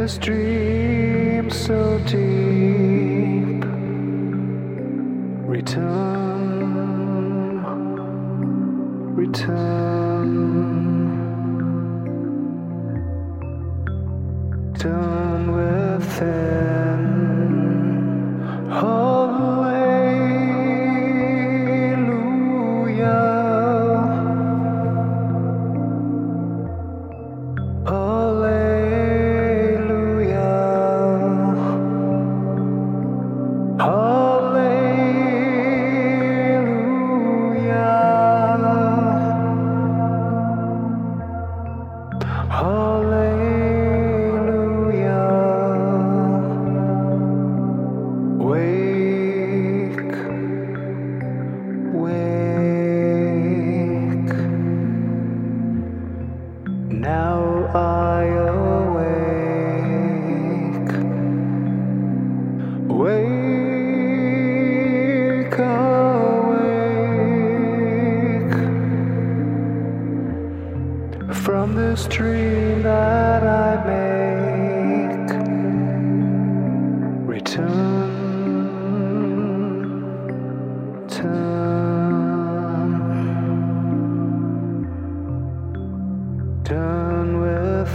this dream so deep. Return, return, turn within. Hallelujah. Now I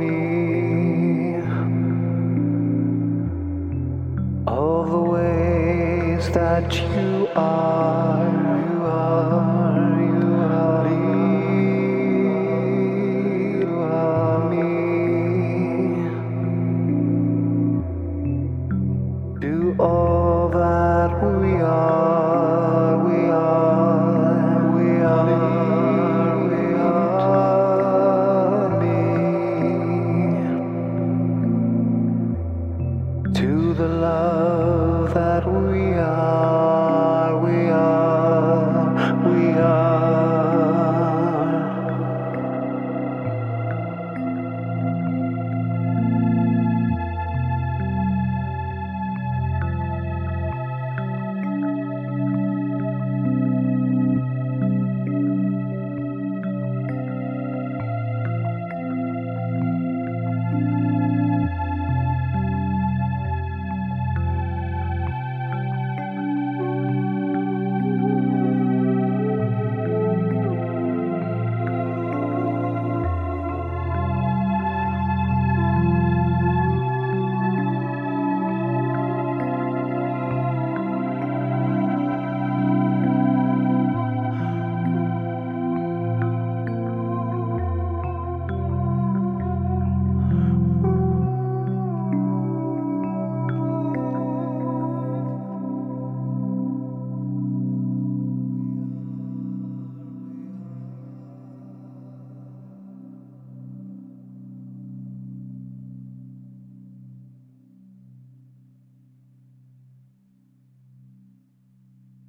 me all the ways that you are, you are, you are, you are me. Do all to the love that